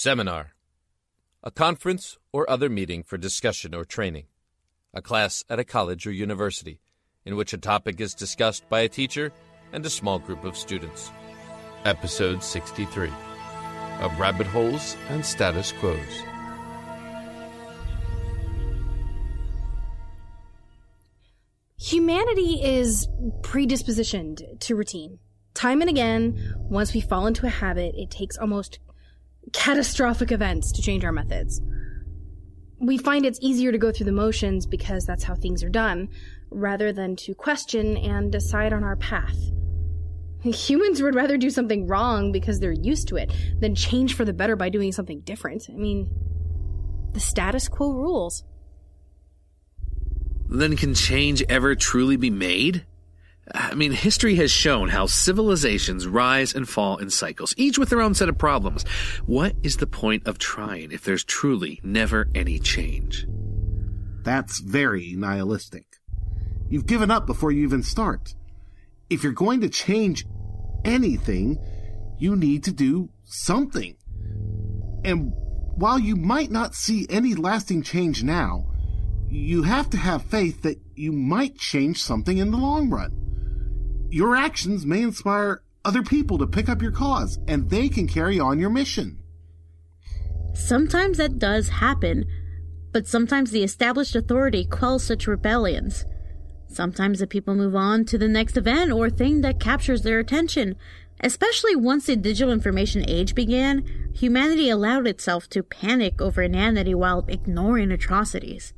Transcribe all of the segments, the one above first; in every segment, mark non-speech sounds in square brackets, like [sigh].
Seminar A conference or other meeting for discussion or training. A class at a college or university in which a topic is discussed by a teacher and a small group of students. Episode 63 of Rabbit Holes and Status Quos. Humanity is predispositioned to routine. Time and again, once we fall into a habit, it takes almost catastrophic events to change our methods. We find it's easier to go through the motions because that's how things are done, rather than to question and decide on our path. Humans would rather do something wrong because they're used to it than change for the better by doing something different. I mean, the status quo rules. Then can change ever truly be made? I mean, history has shown how civilizations rise and fall in cycles, each with their own set of problems. What is the point of trying if there's truly never any change? That's very nihilistic. You've given up before you even start. If you're going to change anything, you need to do something. And while you might not see any lasting change now, you have to have faith that you might change something in the long run. Your actions may inspire other people to pick up your cause, and they can carry on your mission. Sometimes that does happen, but sometimes the established authority quells such rebellions. Sometimes the people move on to the next event or thing that captures their attention. Especially once the digital information age began, humanity allowed itself to panic over inanity while ignoring atrocities.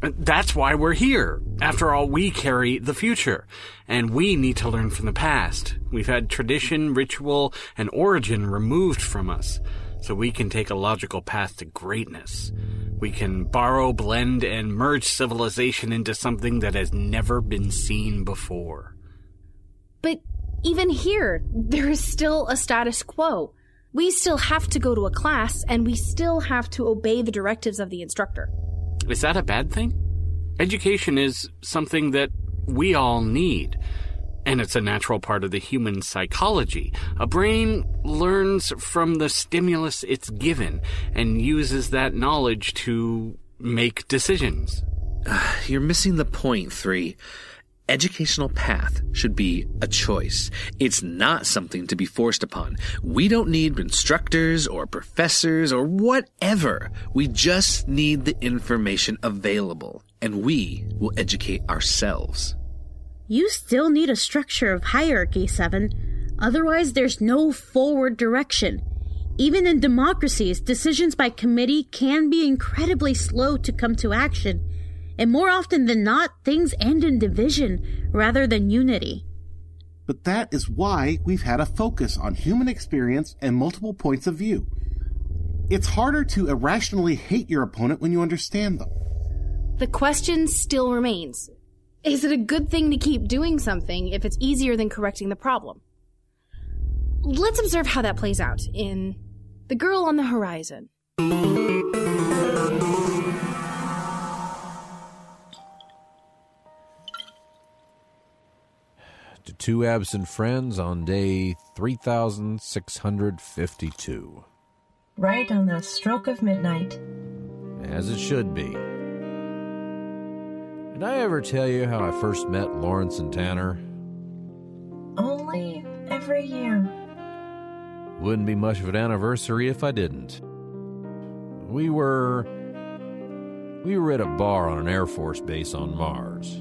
That's why we're here. After all, we carry the future, and we need to learn from the past. We've had tradition, ritual, and origin removed from us, so we can take a logical path to greatness. We can borrow, blend, and merge civilization into something that has never been seen before. But even here, there is still a status quo. We still have to go to a class, and we still have to obey the directives of the instructor. Is that a bad thing? Education is something that we all need. And it's a natural part of the human psychology. A brain learns from the stimulus it's given and uses that knowledge to make decisions. [sighs] You're missing the point, three educational path should be a choice. It's not something to be forced upon. We don't need instructors or professors or whatever. We just need the information available, and we will educate ourselves. You still need a structure of hierarchy, Seven. Otherwise, there's no forward direction. Even in democracies, decisions by committee can be incredibly slow to come to action and more often than not, things end in division rather than unity. But that is why we've had a focus on human experience and multiple points of view. It's harder to irrationally hate your opponent when you understand them. The question still remains Is it a good thing to keep doing something if it's easier than correcting the problem? Let's observe how that plays out in The Girl on the Horizon. Two absent friends on day 3652. Right on the stroke of midnight. As it should be. Did I ever tell you how I first met Lawrence and Tanner? Only every year. Wouldn't be much of an anniversary if I didn't. We were. We were at a bar on an Air Force base on Mars.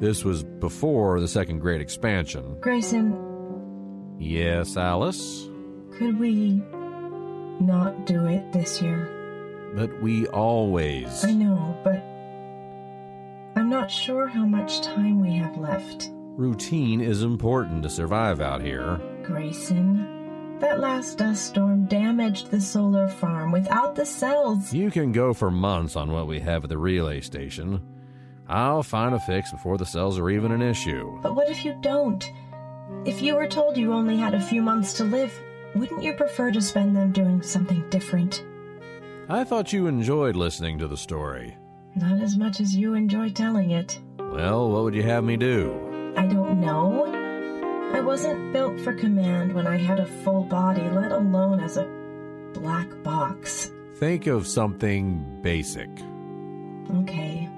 This was before the second great expansion. Grayson. Yes, Alice? Could we not do it this year? But we always. I know, but I'm not sure how much time we have left. Routine is important to survive out here. Grayson, that last dust storm damaged the solar farm without the cells. You can go for months on what we have at the relay station. I'll find a fix before the cells are even an issue. But what if you don't? If you were told you only had a few months to live, wouldn't you prefer to spend them doing something different? I thought you enjoyed listening to the story. Not as much as you enjoy telling it. Well, what would you have me do? I don't know. I wasn't built for command when I had a full body, let alone as a black box. Think of something basic. Okay.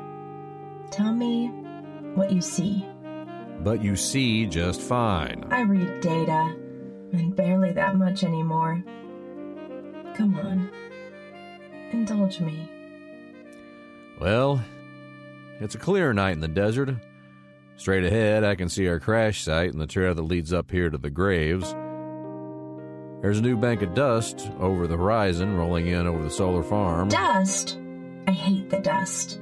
Tell me what you see. But you see just fine. I read data, and barely that much anymore. Come on. Indulge me. Well, it's a clear night in the desert. Straight ahead, I can see our crash site and the trail that leads up here to the graves. There's a new bank of dust over the horizon rolling in over the solar farm. Dust? I hate the dust.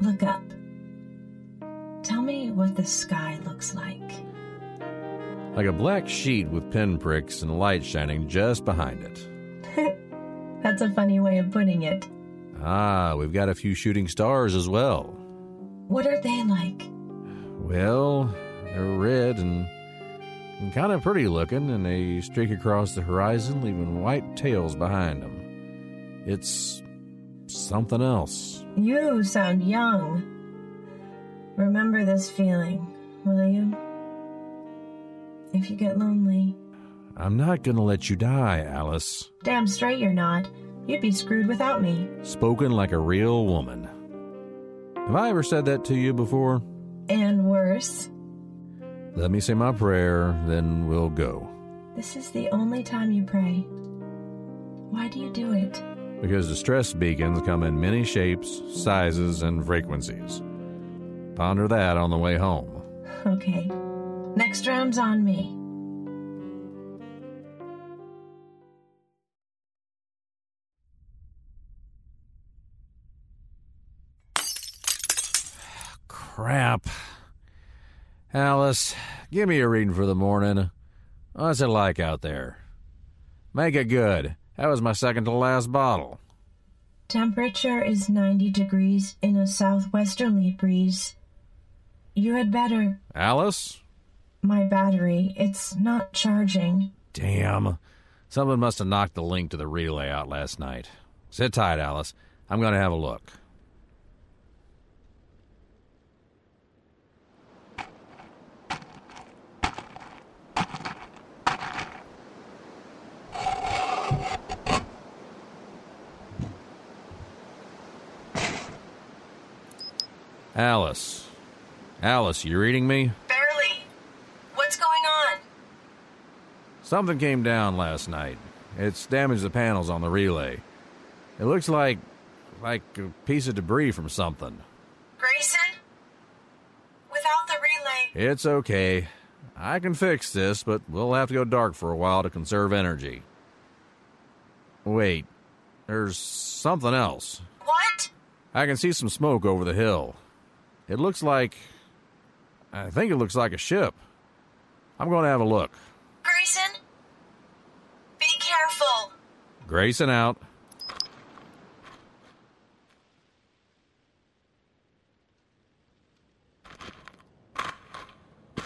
Look up. Tell me what the sky looks like. Like a black sheet with pinpricks and light shining just behind it. [laughs] That's a funny way of putting it. Ah, we've got a few shooting stars as well. What are they like? Well, they're red and, and kind of pretty looking, and they streak across the horizon, leaving white tails behind them. It's something else. You sound young. Remember this feeling, will you? If you get lonely. I'm not gonna let you die, Alice. Damn straight you're not. You'd be screwed without me. Spoken like a real woman. Have I ever said that to you before? And worse. Let me say my prayer, then we'll go. This is the only time you pray. Why do you do it? Because distress beacons come in many shapes, sizes, and frequencies. Ponder that on the way home. Okay. Next round's on me. Crap. Alice, give me a reading for the morning. What's it like out there? Make it good. That was my second to last bottle. Temperature is 90 degrees in a southwesterly breeze. You had better. Alice? My battery, it's not charging. Damn. Someone must have knocked the link to the relay out last night. Sit tight, Alice. I'm going to have a look. Alice. Alice, you reading me? Barely. What's going on? Something came down last night. It's damaged the panels on the relay. It looks like like a piece of debris from something. Grayson? Without the relay. It's okay. I can fix this, but we'll have to go dark for a while to conserve energy. Wait, there's something else. What? I can see some smoke over the hill. It looks like. I think it looks like a ship. I'm going to have a look. Grayson? Be careful. Grayson out.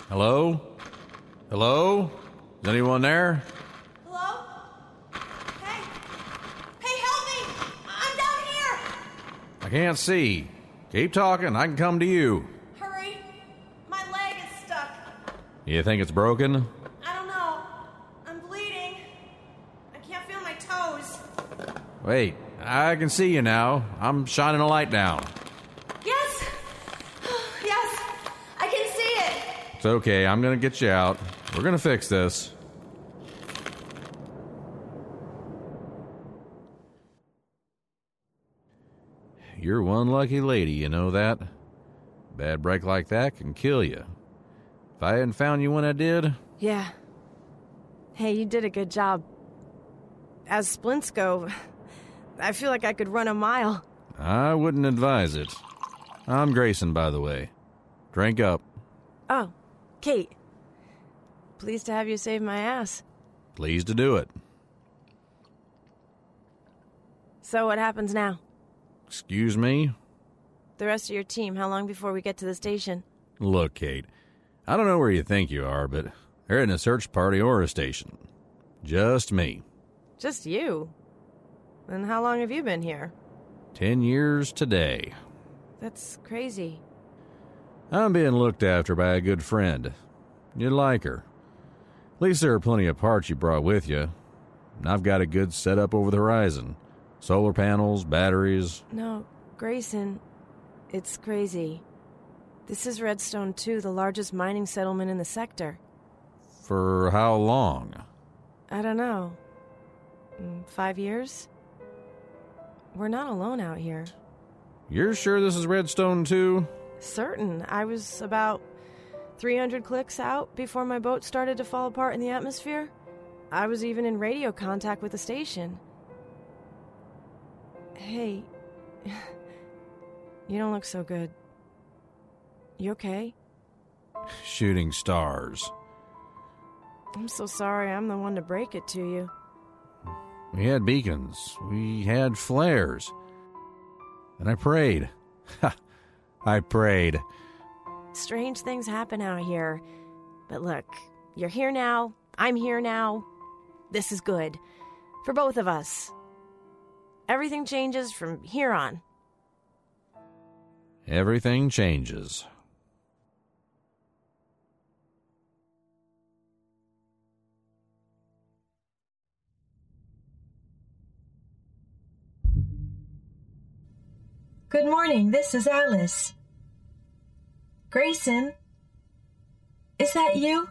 Hello? Hello? Is anyone there? Hello? Hey! Hey, help me! I'm down here! I can't see. Keep talking. I can come to you. Hurry! My leg is stuck. You think it's broken? I don't know. I'm bleeding. I can't feel my toes. Wait, I can see you now. I'm shining a light down. Yes! [sighs] yes! I can see it! It's okay. I'm going to get you out. We're going to fix this. You're lucky lady, you know that? Bad break like that can kill you. If I hadn't found you when I did, Yeah. Hey, you did a good job. As splints go, I feel like I could run a mile. I wouldn't advise it. I'm Grayson, by the way. Drink up. Oh, Kate. Pleased to have you save my ass. Pleased to do it. So, what happens now? Excuse me? The rest of your team, how long before we get to the station? Look, Kate, I don't know where you think you are, but there isn't a search party or a station. Just me. Just you. And how long have you been here? Ten years today. That's crazy. I'm being looked after by a good friend. You'd like her. At least there are plenty of parts you brought with you. And I've got a good setup over the horizon solar panels, batteries. No, Grayson, it's crazy. This is Redstone 2, the largest mining settlement in the sector. For how long? I don't know. Mm, Five years? We're not alone out here. You're sure this is Redstone 2? Certain. I was about 300 clicks out before my boat started to fall apart in the atmosphere. I was even in radio contact with the station. Hey, you don't look so good. You okay? Shooting stars. I'm so sorry I'm the one to break it to you. We had beacons. We had flares. And I prayed. I prayed. Strange things happen out here. But look, you're here now. I'm here now. This is good. For both of us. Everything changes from here on. Everything changes. Good morning, this is Alice. Grayson? Is that you?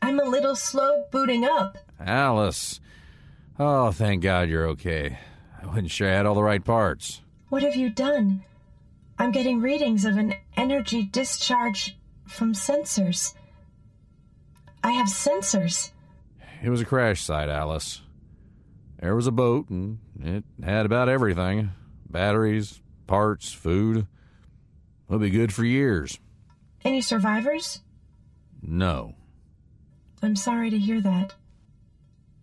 I'm a little slow booting up. Alice. Oh, thank God you're okay. I wasn't sure I had all the right parts. What have you done? I'm getting readings of an energy discharge from sensors. I have sensors. It was a crash site, Alice. There was a boat, and it had about everything batteries, parts, food. It'll be good for years. Any survivors? No. I'm sorry to hear that.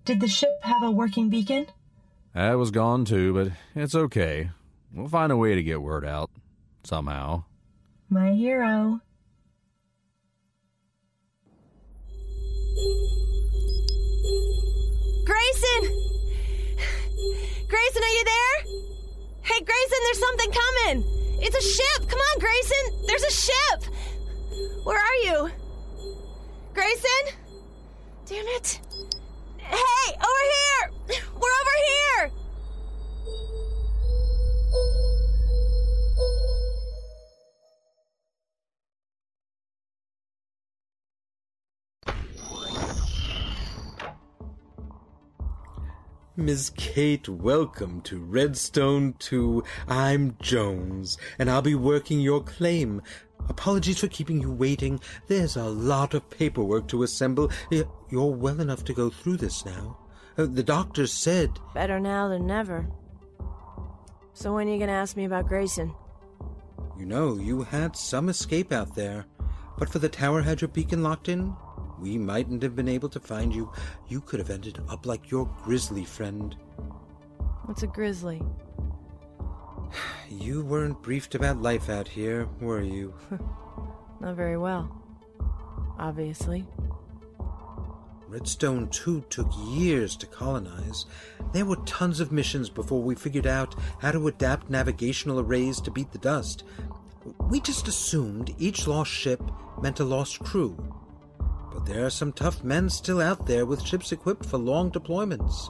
Did the ship have a working beacon? That was gone too, but it's okay. We'll find a way to get word out. Somehow. My hero. Grayson! Grayson, are you there? Hey, Grayson, there's something coming! It's a ship! Come on, Grayson! There's a ship! Where are you? Grayson? Damn it! Hey, over here! We're over here! Ms. Kate, welcome to Redstone 2. I'm Jones, and I'll be working your claim. Apologies for keeping you waiting. There's a lot of paperwork to assemble. You're well enough to go through this now. Uh, the doctor said. Better now than never. So when are you gonna ask me about Grayson? You know, you had some escape out there. But for the tower had your beacon locked in, we mightn't have been able to find you. You could have ended up like your grizzly friend. What's a grizzly? You weren't briefed about life out here, were you? [laughs] Not very well. Obviously. Redstone 2 took years to colonize. There were tons of missions before we figured out how to adapt navigational arrays to beat the dust. We just assumed each lost ship meant a lost crew. But there are some tough men still out there with ships equipped for long deployments.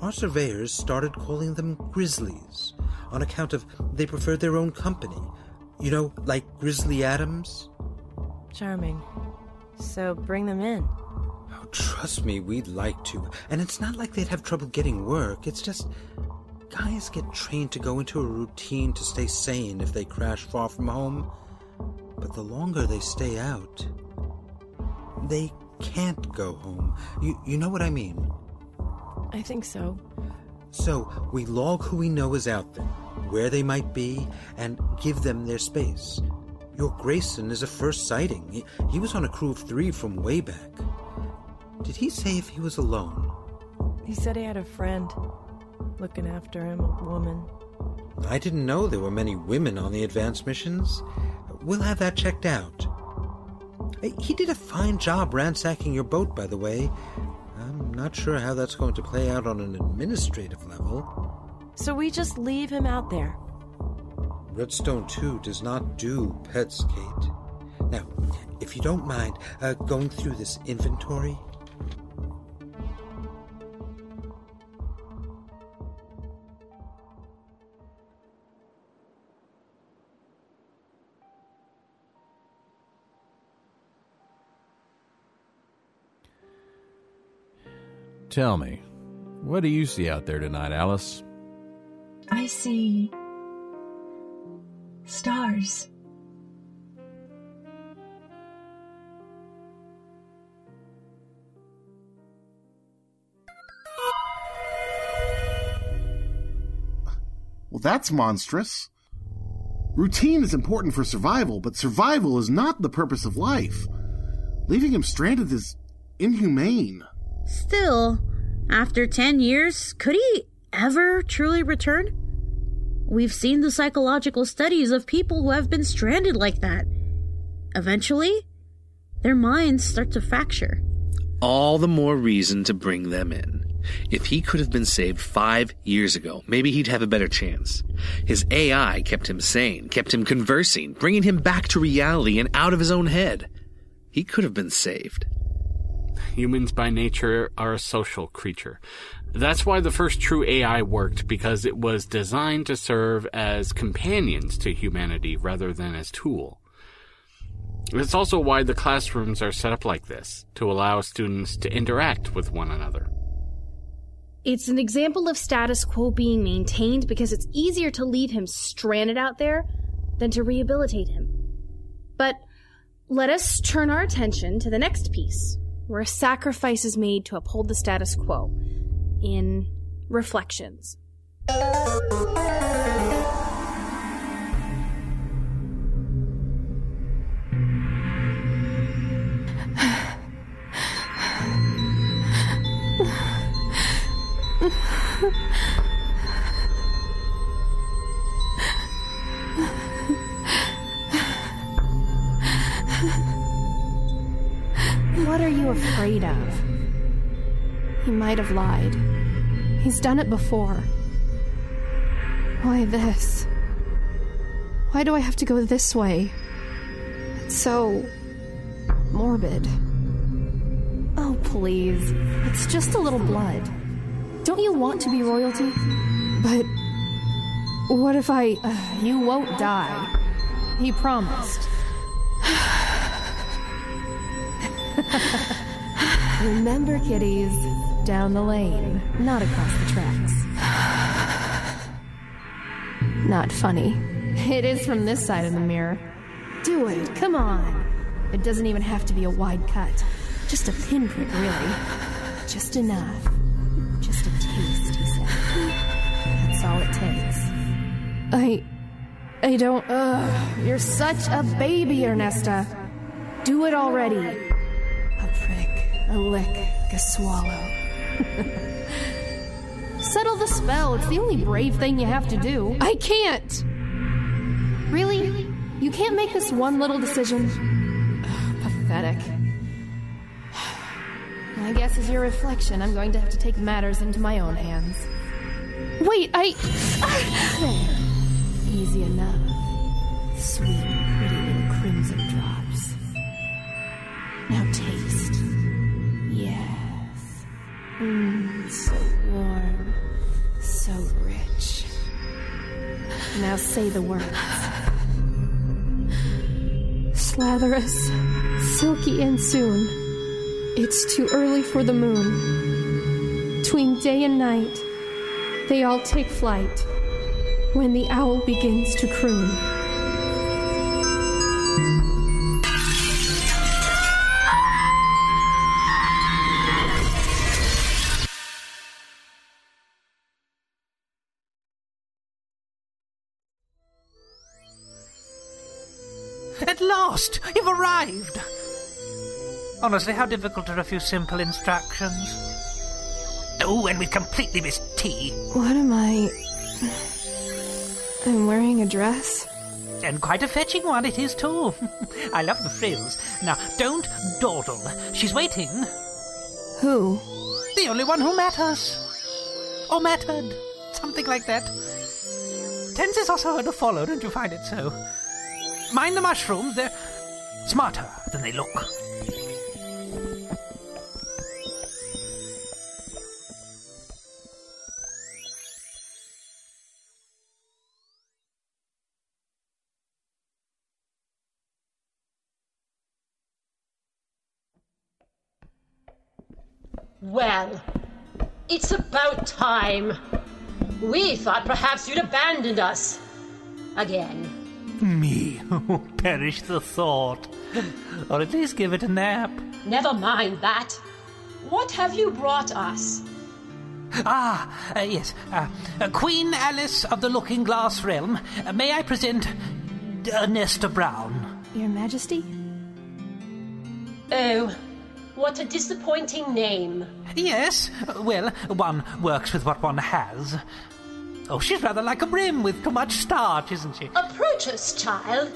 Our surveyors started calling them Grizzlies on account of they preferred their own company. You know, like Grizzly Adams? Charming. So bring them in. Oh, trust me, we'd like to. And it's not like they'd have trouble getting work. It's just guys get trained to go into a routine to stay sane if they crash far from home. But the longer they stay out, they can't go home. You you know what I mean? I think so. So we log who we know is out there, where they might be, and give them their space. Your Grayson is a first sighting. He, he was on a crew of three from way back. Did he say if he was alone? He said he had a friend looking after him, a woman. I didn't know there were many women on the advanced missions. We'll have that checked out. He did a fine job ransacking your boat, by the way. Not sure how that's going to play out on an administrative level. So we just leave him out there. Redstone 2 does not do pets, Kate. Now, if you don't mind uh, going through this inventory. Tell me, what do you see out there tonight, Alice? I see stars. Well, that's monstrous. Routine is important for survival, but survival is not the purpose of life. Leaving him stranded is inhumane. Still, after 10 years, could he ever truly return? We've seen the psychological studies of people who have been stranded like that. Eventually, their minds start to fracture. All the more reason to bring them in. If he could have been saved five years ago, maybe he'd have a better chance. His AI kept him sane, kept him conversing, bringing him back to reality and out of his own head. He could have been saved. Humans by nature are a social creature. That's why the first true AI worked, because it was designed to serve as companions to humanity rather than as tool. It's also why the classrooms are set up like this, to allow students to interact with one another. It's an example of status quo being maintained because it's easier to leave him stranded out there than to rehabilitate him. But let us turn our attention to the next piece, where sacrifice is made to uphold the status quo in Reflections. [sighs] [sighs] What are you afraid of? He might have lied. He's done it before. Why this? Why do I have to go this way? It's so. morbid. Oh, please. It's just a little blood. Don't you want to be royalty? But. What if I. Uh, you won't die. He promised. Remember, kiddies, down the lane, not across the tracks. Not funny. It is from this side of the mirror. Do it, come on. It doesn't even have to be a wide cut. Just a pinprick, really. Just enough. Just a taste, he said. That's all it takes. I. I don't. Ugh, you're such a baby, Ernesta. Do it already. A lick, a swallow. [laughs] Settle the spell. It's the only brave thing you have to do. I can't. Really? You can't make this one little decision? Ugh, [sighs] pathetic. [sighs] I guess as your reflection, I'm going to have to take matters into my own hands. Wait, I. [sighs] there. Easy enough. Sweet, Mmm, so warm. So rich. Now say the words. Slatherous, silky and soon. It's too early for the moon. Between day and night, they all take flight when the owl begins to croon. Last! You've arrived! Honestly, how difficult are a few simple instructions? Oh, and we've completely missed tea. What am I. I'm wearing a dress? And quite a fetching one it is, too. [laughs] I love the frills. Now, don't dawdle. She's waiting. Who? The only one who matters. Or mattered. Something like that. Tenses also hard to follow, don't you find it so? Mind the mushrooms, they're smarter than they look. Well, It's about time. We thought perhaps you'd abandoned us. Again. Me, [laughs] perish the thought. Or at least give it a nap. Never mind that. What have you brought us? Ah, uh, yes. Uh, uh, Queen Alice of the Looking Glass Realm. Uh, may I present Ernesta Brown? Your Majesty? Oh, what a disappointing name. Yes, well, one works with what one has. Oh, she's rather like a brim with too much starch, isn't she? Approach us, child.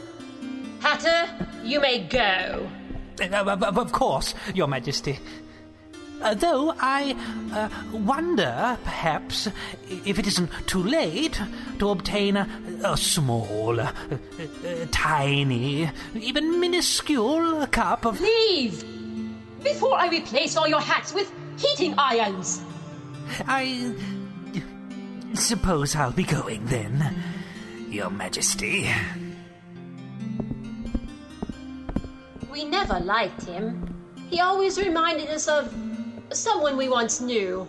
Hatter, you may go. Uh, of course, Your Majesty. Uh, though I uh, wonder, perhaps, if it isn't too late to obtain a, a small, uh, uh tiny, even minuscule cup of. Leave! Before I replace all your hats with heating irons! I suppose I'll be going then, Your Majesty. We never liked him. He always reminded us of someone we once knew.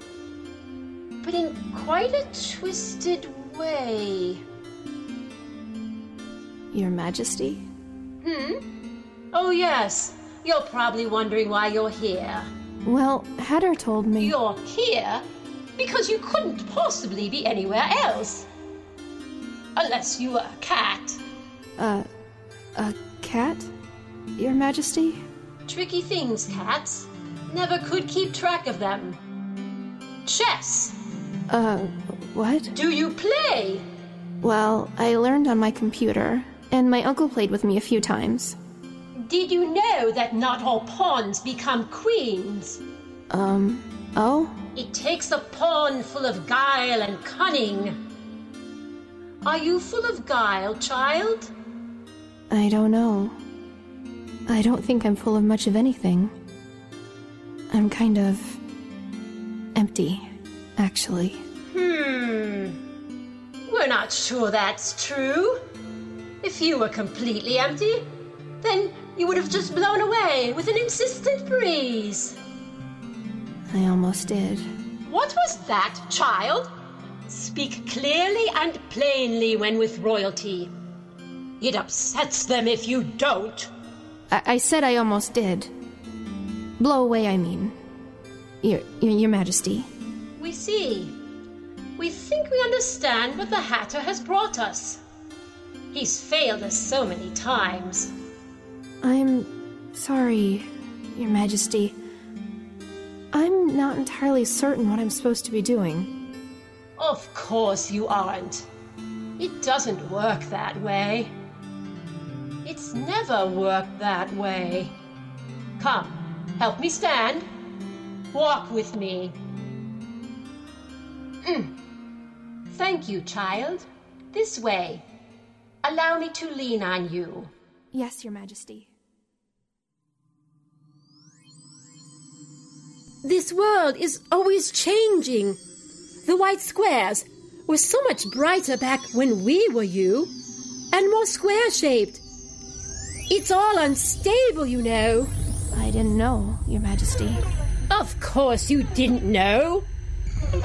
But in quite a twisted way. Your Majesty? Hmm? Oh, yes. You're probably wondering why you're here. Well, Hatter told me. You're here because you couldn't possibly be anywhere else. Unless you were a cat. Uh, a cat? Your Majesty? Tricky things, cats. Never could keep track of them. Chess. Uh, what? Do you play? Well, I learned on my computer, and my uncle played with me a few times. Did you know that not all pawns become queens? Um, oh? It takes a pawn full of guile and cunning. Are you full of guile, child? I don't know. I don't think I'm full of much of anything. I'm kind of. empty, actually. Hmm. We're not sure that's true. If you were completely empty, then you would have just blown away with an insistent breeze. I almost did. What was that, child? Speak clearly and plainly when with royalty. It upsets them if you don't. I, I said I almost did. Blow away, I mean. Your, your, your Majesty. We see. We think we understand what the Hatter has brought us. He's failed us so many times. I'm sorry, Your Majesty. I'm not entirely certain what I'm supposed to be doing. Of course you aren't. It doesn't work that way. It's never worked that way. Come, help me stand. Walk with me. Mm. Thank you, child. This way. Allow me to lean on you. Yes, Your Majesty. This world is always changing. The white squares were so much brighter back when we were you, and more square shaped. It's all unstable, you know. I didn't know, Your Majesty. Of course you didn't know.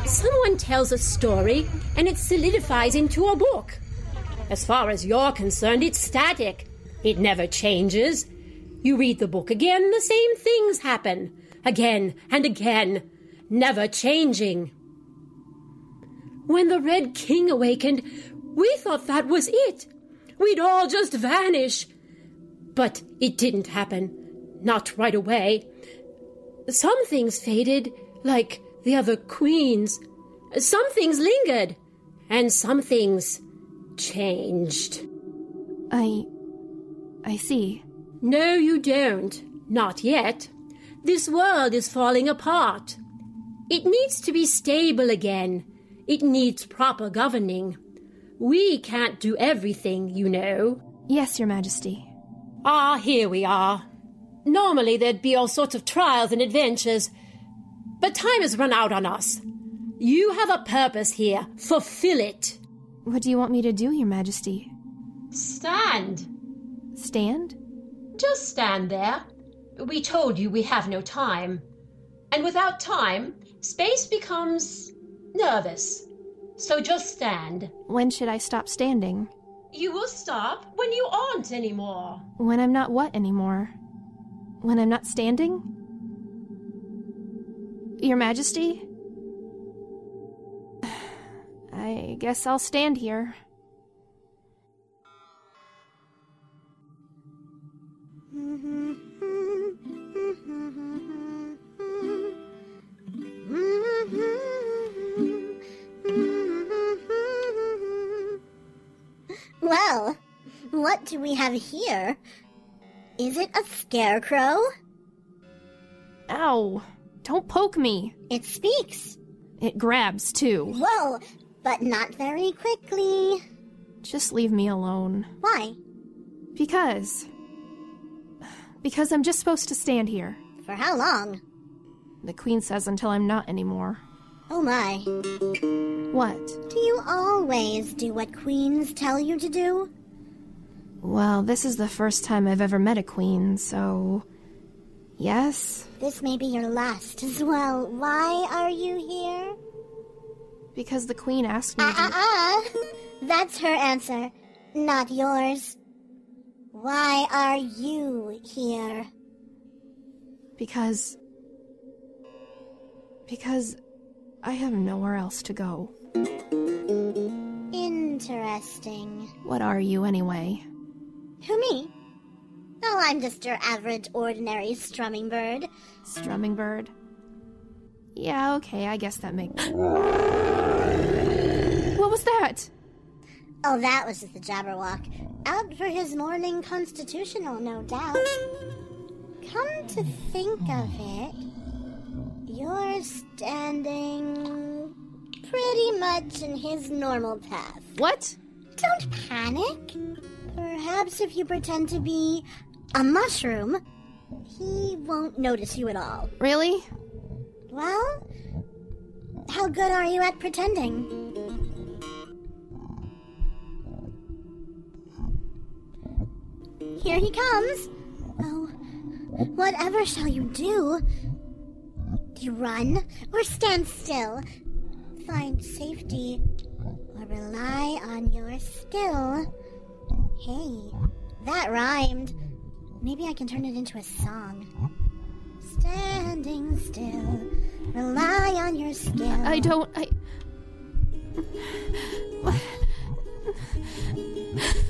Someone tells a story and it solidifies into a book. As far as you're concerned, it's static. It never changes. You read the book again, the same things happen. Again and again, never changing. When the Red King awakened, we thought that was it. We'd all just vanish. But it didn't happen. Not right away. Some things faded, like the other queens. Some things lingered, and some things changed. I. I see. No, you don't. Not yet. This world is falling apart. It needs to be stable again. It needs proper governing. We can't do everything, you know. Yes, Your Majesty. Ah, here we are. Normally there'd be all sorts of trials and adventures, but time has run out on us. You have a purpose here. Fulfill it. What do you want me to do, Your Majesty? Stand. Stand? Just stand there. We told you we have no time. And without time, space becomes nervous. So just stand. When should I stop standing? You will stop when you aren't anymore. When I'm not what anymore? When I'm not standing? Your Majesty? [sighs] I guess I'll stand here. [laughs] Well, what do we have here? Is it a scarecrow? Ow! Don't poke me! It speaks. It grabs, too. Whoa, but not very quickly. Just leave me alone. Why? Because. Because I'm just supposed to stand here. For how long? The Queen says until I'm not anymore. Oh my. What? Do you always do what queens tell you to do? Well, this is the first time I've ever met a queen, so. Yes? This may be your last as well. Why are you here? Because the Queen asked me Ah, to. ah, ah. That's her answer, not yours. Why are you here? Because. Because I have nowhere else to go. Interesting. What are you, anyway? Who, me? Oh, I'm just your average, ordinary strumming bird. Strumming bird? Yeah, okay, I guess that makes. what was that? Oh, that was just the Jabberwock. Out for his morning constitutional, no doubt. Come to think of it, you're standing pretty much in his normal path. What? Don't panic. Perhaps if you pretend to be a mushroom, he won't notice you at all. Really? Well, how good are you at pretending? Here he comes. Oh, whatever shall you do? You run or stand still? Find safety or rely on your skill? Hey, that rhymed. Maybe I can turn it into a song. Standing still, rely on your skill. I don't. I. [laughs]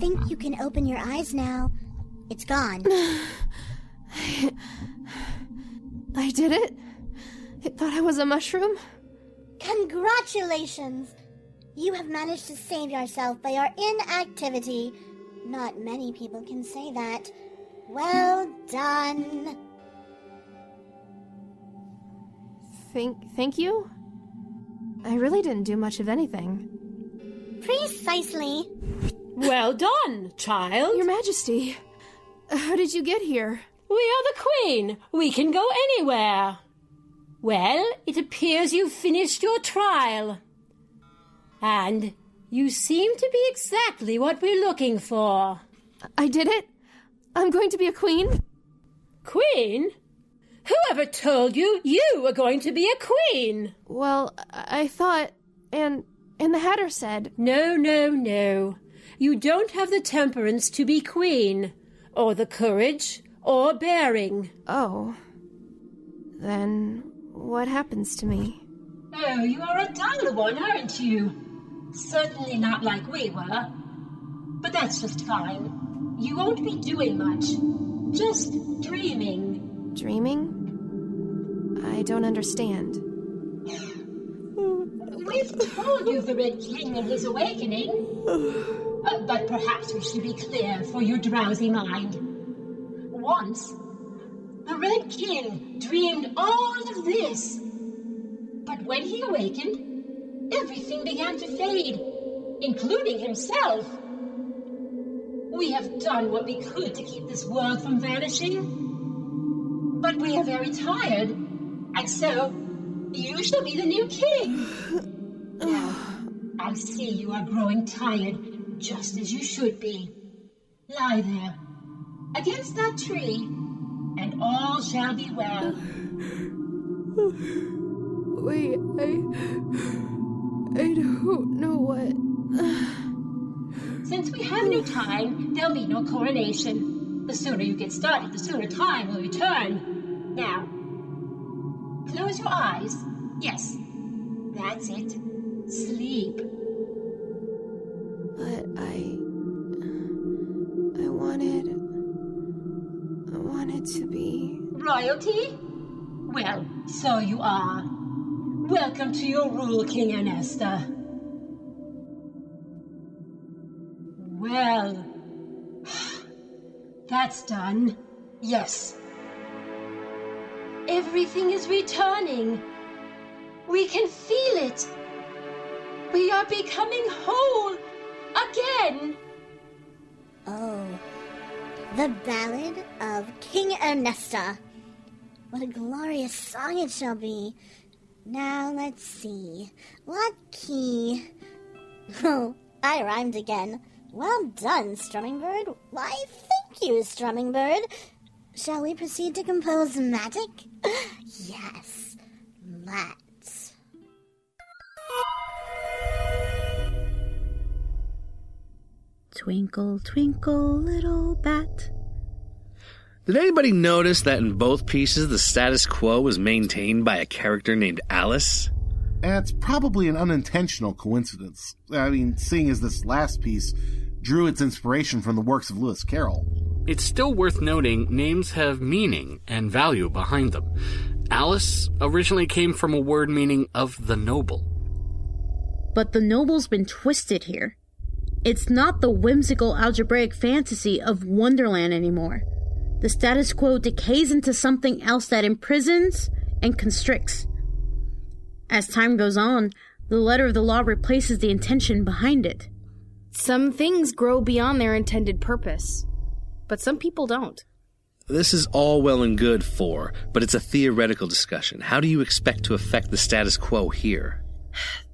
think you can open your eyes now. It's gone. [sighs] I did it? It thought I was a mushroom? Congratulations! You have managed to save yourself by your inactivity. Not many people can say that. Well done. Thank, thank you? I really didn't do much of anything. Precisely. Well done, child. Your Majesty, how did you get here? We are the Queen. We can go anywhere. Well, it appears you've finished your trial. And you seem to be exactly what we're looking for. I did it? I'm going to be a queen? Queen? Whoever told you you were going to be a queen? Well, I I thought. And. And the Hatter said. No, no, no. You don't have the temperance to be queen, or the courage, or bearing. Oh. Then what happens to me? Oh, you are a dull one, aren't you? Certainly not like we were. But that's just fine. You won't be doing much. Just dreaming. Dreaming? I don't understand. [sighs] We've told you the Red King and his awakening. [sighs] [sighs] Uh, but perhaps we should be clear for your drowsy mind. Once, the Red King dreamed all of this. But when he awakened, everything began to fade, including himself. We have done what we could to keep this world from vanishing. But we are very tired, and so you shall be the new king. [sighs] Now, I see you are growing tired, just as you should be. Lie there, against that tree, and all shall be well. Wait, I. I don't know what. Since we have no time, there'll be no coronation. The sooner you get started, the sooner time will return. Now, close your eyes. Yes, that's it. Sleep. Wanted to be. Royalty? Well, so you are. Welcome to your rule, King Ernesta. Well, [sighs] that's done. Yes. Everything is returning. We can feel it. We are becoming whole again. The Ballad of King Ernesta. What a glorious song it shall be. Now let's see. What key? [laughs] Oh, I rhymed again. Well done, Strumming Bird. Why, thank you, Strumming Bird. Shall we proceed to compose magic? [gasps] yes, let's. Twinkle, twinkle, little bat. Did anybody notice that in both pieces the status quo was maintained by a character named Alice? That's probably an unintentional coincidence. I mean, seeing as this last piece drew its inspiration from the works of Lewis Carroll. It's still worth noting names have meaning and value behind them. Alice originally came from a word meaning of the noble. But the noble's been twisted here. It's not the whimsical algebraic fantasy of Wonderland anymore. The status quo decays into something else that imprisons and constricts. As time goes on, the letter of the law replaces the intention behind it. Some things grow beyond their intended purpose, but some people don't. This is all well and good for, but it's a theoretical discussion. How do you expect to affect the status quo here?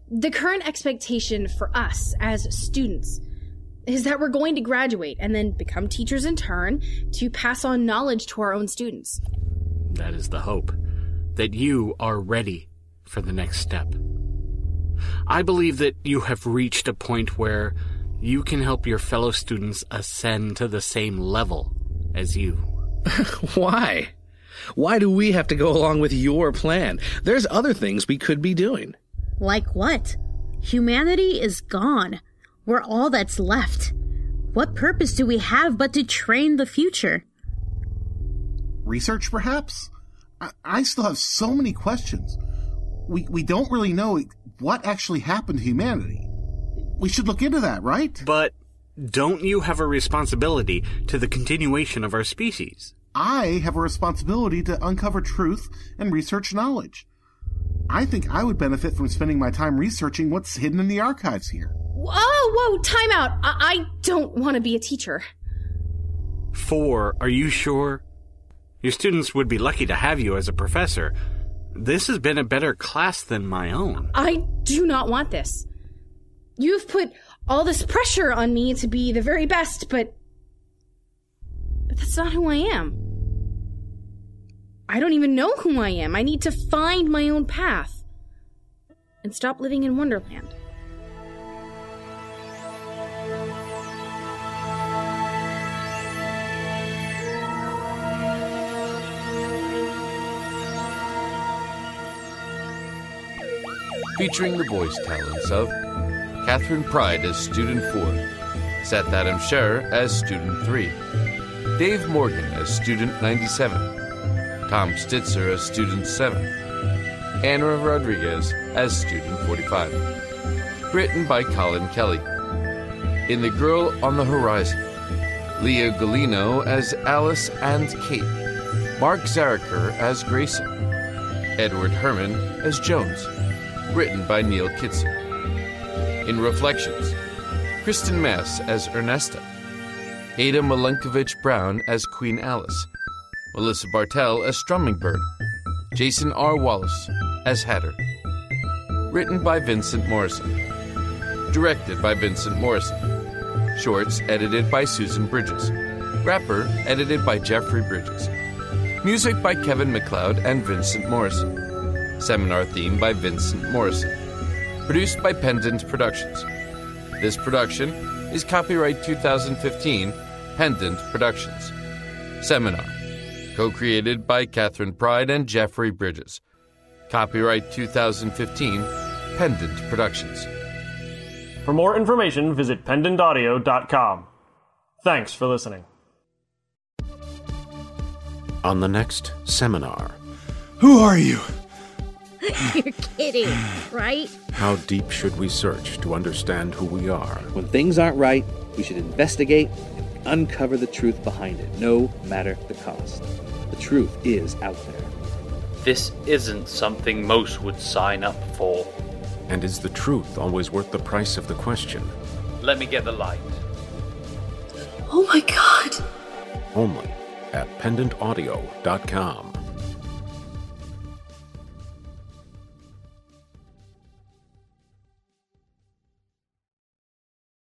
The current expectation for us as students is that we're going to graduate and then become teachers in turn to pass on knowledge to our own students. That is the hope. That you are ready for the next step. I believe that you have reached a point where you can help your fellow students ascend to the same level as you. [laughs] Why? Why do we have to go along with your plan? There's other things we could be doing. Like what? Humanity is gone. We're all that's left. What purpose do we have but to train the future? Research, perhaps? I, I still have so many questions. We, we don't really know what actually happened to humanity. We should look into that, right? But don't you have a responsibility to the continuation of our species? I have a responsibility to uncover truth and research knowledge. I think I would benefit from spending my time researching what's hidden in the archives here. Whoa, whoa, time out. I, I don't want to be a teacher. Four, are you sure? Your students would be lucky to have you as a professor. This has been a better class than my own. I do not want this. You've put all this pressure on me to be the very best, but. But that's not who I am. I don't even know who I am. I need to find my own path and stop living in Wonderland. featuring the voice talents of Catherine Pride as Student 4, Seth Adam Scherer as Student 3, Dave Morgan as Student 97, Tom Stitzer as Student 7, Anna Rodriguez as Student 45. Written by Colin Kelly. In The Girl on the Horizon, Leah Galino as Alice and Kate, Mark Zaraker as Grayson, Edward Herman as Jones. Written by Neil Kitson. In Reflections, Kristen Mass as Ernesta, Ada Malenkovich Brown as Queen Alice, Melissa Bartell as Strummingbird, Jason R. Wallace as Hatter. Written by Vincent Morrison. Directed by Vincent Morrison. Shorts edited by Susan Bridges. Wrapper edited by Jeffrey Bridges. Music by Kevin MacLeod and Vincent Morrison. Seminar theme by Vincent Morrison. Produced by Pendant Productions. This production is copyright 2015 Pendant Productions. Seminar. Co created by Catherine Pride and Jeffrey Bridges. Copyright 2015 Pendant Productions. For more information, visit pendantaudio.com. Thanks for listening. On the next seminar, Who are you? [laughs] You're kidding, right? how deep should we search to understand who we are? When things aren't right, we should investigate and uncover the truth behind it, no matter the cost. The truth is out there. This isn't something most would sign up for. And is the truth always worth the price of the question? Let me get the light. Oh my god! Only at pendantaudio.com.